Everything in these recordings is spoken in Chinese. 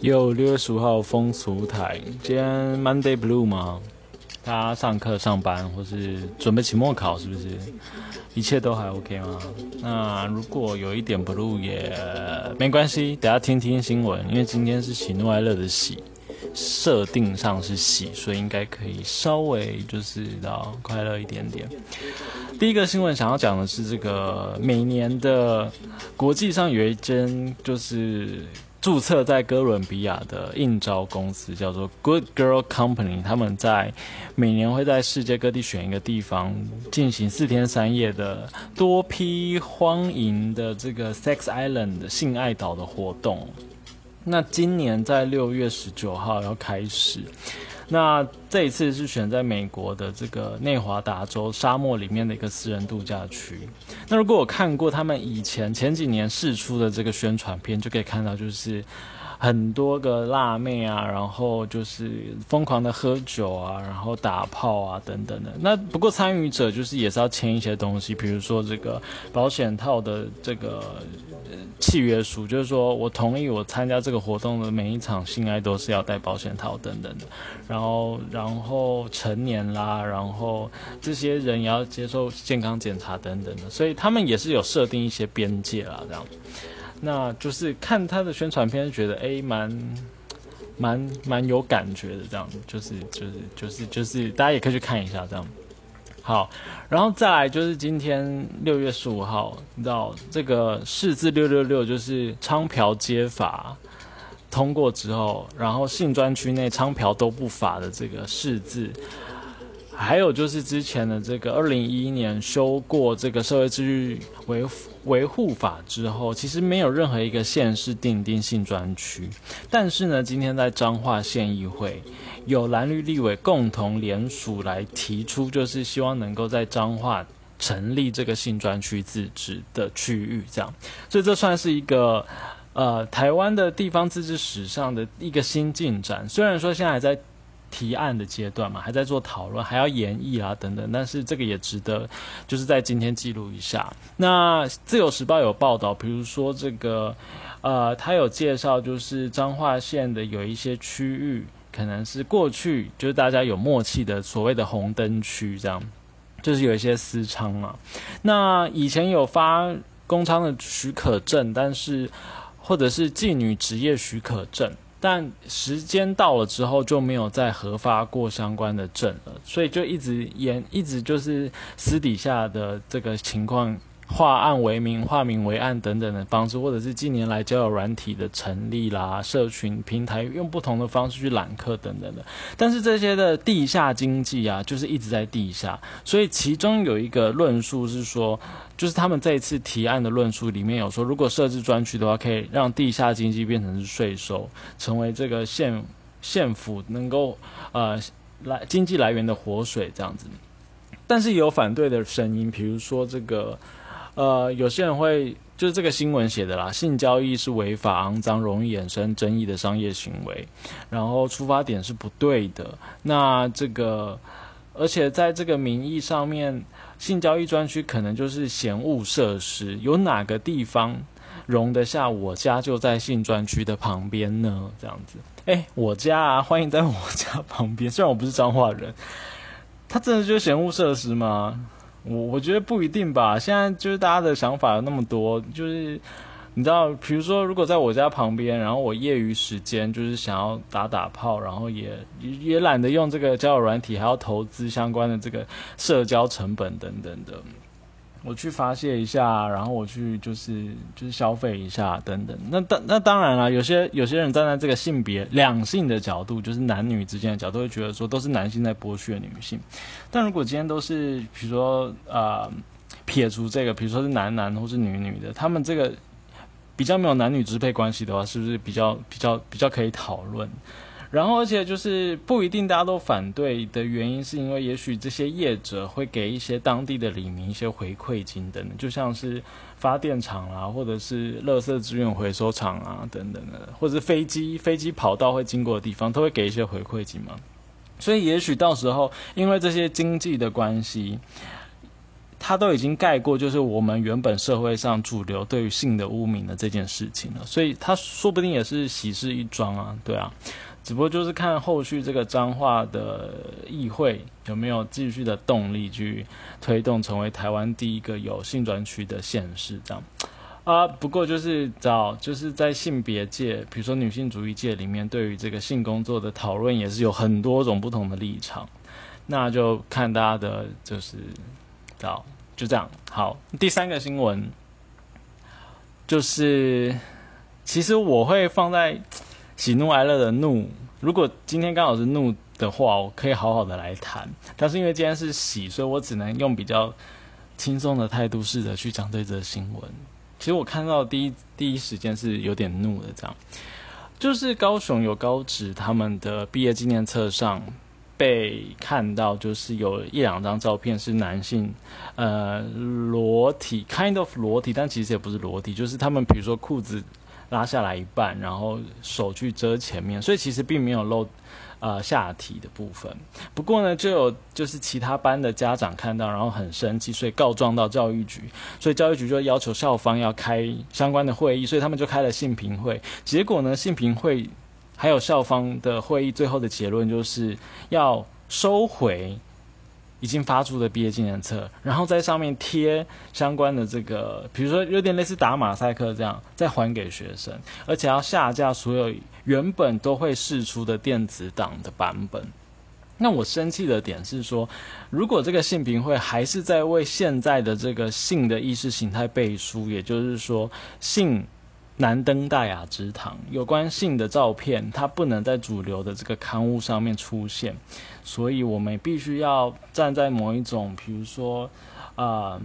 有六月十五号风俗台，今天 Monday Blue 吗？大家上课、上班，或是准备期末考，是不是？一切都还 OK 吗？那如果有一点 Blue 也没关系，等下听听新闻，因为今天是喜怒哀乐的喜，设定上是喜，所以应该可以稍微就是到快乐一点点。第一个新闻想要讲的是这个每年的国际上有一间就是。注册在哥伦比亚的应招公司叫做 Good Girl Company，他们在每年会在世界各地选一个地方进行四天三夜的多批欢迎的这个 Sex Island 性爱岛的活动。那今年在六月十九号要开始。那这一次是选在美国的这个内华达州沙漠里面的一个私人度假区。那如果我看过他们以前前几年试出的这个宣传片，就可以看到就是。很多个辣妹啊，然后就是疯狂的喝酒啊，然后打炮啊等等的。那不过参与者就是也是要签一些东西，比如说这个保险套的这个契约书，就是说我同意我参加这个活动的每一场性爱都是要带保险套等等的。然后，然后成年啦，然后这些人也要接受健康检查等等的，所以他们也是有设定一些边界啦，这样。那就是看他的宣传片，觉得哎，蛮蛮蛮有感觉的，这样就是就是就是就是大家也可以去看一下，这样好。然后再来就是今天六月十五号，你知道这个四字六六六就是昌嫖街法通过之后，然后性专区内昌嫖都不法的这个四字。还有就是之前的这个二零一一年修过这个社会秩序维维护法之后，其实没有任何一个县市定定性专区。但是呢，今天在彰化县议会有蓝绿立委共同联署来提出，就是希望能够在彰化成立这个性专区自治的区域，这样。所以这算是一个呃台湾的地方自治史上的一个新进展。虽然说现在还在。提案的阶段嘛，还在做讨论，还要演绎啊等等，但是这个也值得，就是在今天记录一下。那自由时报有报道，比如说这个，呃，他有介绍，就是彰化县的有一些区域，可能是过去就是大家有默契的所谓的红灯区，这样，就是有一些私娼嘛。那以前有发公娼的许可证，但是或者是妓女职业许可证。但时间到了之后就没有再核发过相关的证了，所以就一直延，一直就是私底下的这个情况。化案为名、化名为案等等的方式，或者是近年来交友软体的成立啦、社群平台用不同的方式去揽客等等的。但是这些的地下经济啊，就是一直在地下。所以其中有一个论述是说，就是他们这一次提案的论述里面有说，如果设置专区的话，可以让地下经济变成是税收，成为这个县县府能够呃来经济来源的活水这样子。但是有反对的声音，比如说这个。呃，有些人会就是这个新闻写的啦，性交易是违法、肮脏、容易衍生争议的商业行为，然后出发点是不对的。那这个，而且在这个名义上面，性交易专区可能就是嫌物设施，有哪个地方容得下我家就在性专区的旁边呢？这样子，哎，我家啊，欢迎在我家旁边。虽然我不是彰化人，他真的就是嫌物设施吗？我我觉得不一定吧，现在就是大家的想法有那么多，就是你知道，比如说如果在我家旁边，然后我业余时间就是想要打打炮，然后也也懒得用这个交友软体，还要投资相关的这个社交成本等等的。我去发泄一下，然后我去就是就是消费一下等等。那当那当然了，有些有些人站在这个性别两性的角度，就是男女之间的角度，会觉得说都是男性在剥削女性。但如果今天都是比如说呃撇除这个，比如说是男男或是女女的，他们这个比较没有男女支配关系的话，是不是比较比较比较可以讨论？然后，而且就是不一定大家都反对的原因，是因为也许这些业者会给一些当地的里民一些回馈金等等，就像是发电厂啦，或者是垃圾资源回收厂啊等等的，或者是飞机飞机跑道会经过的地方，都会给一些回馈金嘛。所以，也许到时候因为这些经济的关系。它都已经盖过就是我们原本社会上主流对于性的污名的这件事情了，所以它说不定也是喜事一桩啊，对啊。只不过就是看后续这个彰化的议会有没有继续的动力去推动成为台湾第一个有性转区的县市这样啊。不过就是找就是在性别界，比如说女性主义界里面，对于这个性工作的讨论也是有很多种不同的立场。那就看大家的就是找就这样。好，第三个新闻就是其实我会放在。喜怒哀乐的怒，如果今天刚好是怒的话，我可以好好的来谈。但是因为今天是喜，所以我只能用比较轻松的态度试着去讲这则新闻。其实我看到第一第一时间是有点怒的，这样就是高雄有高职他们的毕业纪念册上被看到，就是有一两张照片是男性，呃，裸体，kind of 裸体，但其实也不是裸体，就是他们比如说裤子。拉下来一半，然后手去遮前面，所以其实并没有露，呃下体的部分。不过呢，就有就是其他班的家长看到，然后很生气，所以告状到教育局，所以教育局就要求校方要开相关的会议，所以他们就开了性评会。结果呢，性评会还有校方的会议，最后的结论就是要收回。已经发出的毕业纪念册，然后在上面贴相关的这个，比如说有点类似打马赛克这样，再还给学生，而且要下架所有原本都会释出的电子档的版本。那我生气的点是说，如果这个性评会还是在为现在的这个性的意识形态背书，也就是说性。难登大雅之堂，有关性的照片，它不能在主流的这个刊物上面出现，所以我们必须要站在某一种，比如说，嗯，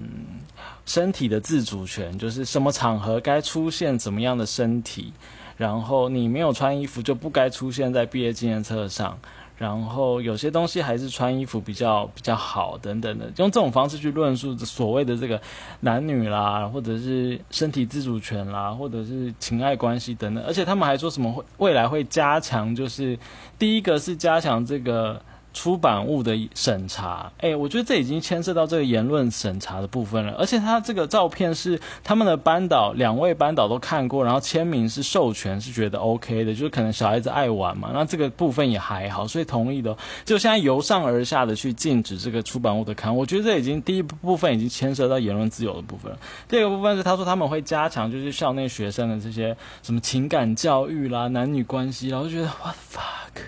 身体的自主权，就是什么场合该出现怎么样的身体，然后你没有穿衣服就不该出现在毕业纪念册上。然后有些东西还是穿衣服比较比较好等等的，用这种方式去论述所谓的这个男女啦，或者是身体自主权啦，或者是情爱关系等等，而且他们还说什么会未来会加强，就是第一个是加强这个。出版物的审查，哎，我觉得这已经牵涉到这个言论审查的部分了。而且他这个照片是他们的班导，两位班导都看过，然后签名是授权，是觉得 OK 的，就是可能小孩子爱玩嘛，那这个部分也还好，所以同意的。就现在由上而下的去禁止这个出版物的刊，我觉得这已经第一部分已经牵涉到言论自由的部分了。第二个部分是他说他们会加强就是校内学生的这些什么情感教育啦、男女关系，然后觉得 What fuck。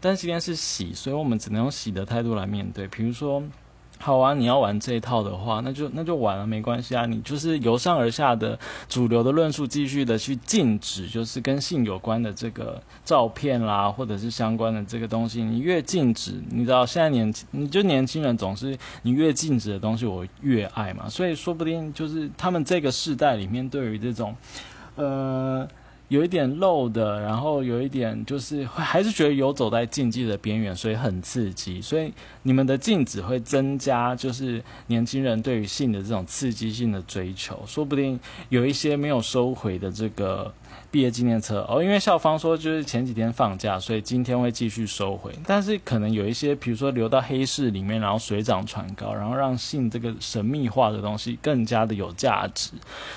但是今天是喜，所以我们只能用喜的态度来面对。比如说，好啊，你要玩这一套的话，那就那就玩了，没关系啊。你就是由上而下的主流的论述，继续的去禁止，就是跟性有关的这个照片啦，或者是相关的这个东西。你越禁止，你知道现在年轻，你就年轻人总是你越禁止的东西，我越爱嘛。所以说不定就是他们这个世代里面对于这种，呃。有一点漏的，然后有一点就是会还是觉得游走在禁忌的边缘，所以很刺激。所以你们的禁止会增加，就是年轻人对于性的这种刺激性的追求，说不定有一些没有收回的这个。毕业纪念册哦，因为校方说就是前几天放假，所以今天会继续收回。但是可能有一些，比如说留到黑市里面，然后水涨船高，然后让性这个神秘化的东西更加的有价值。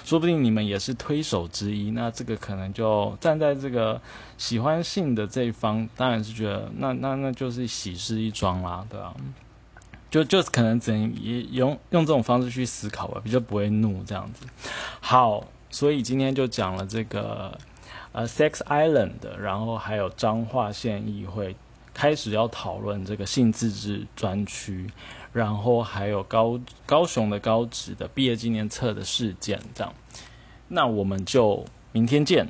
说不定你们也是推手之一，那这个可能就站在这个喜欢性的这一方，当然是觉得那那那就是喜事一桩啦，对吧？就就可能只能也用用这种方式去思考吧，比较不会怒这样子。好。所以今天就讲了这个，呃，Sex Island，然后还有彰化县议会开始要讨论这个性自治专区，然后还有高高雄的高职的毕业纪念册的事件，这样。那我们就明天见。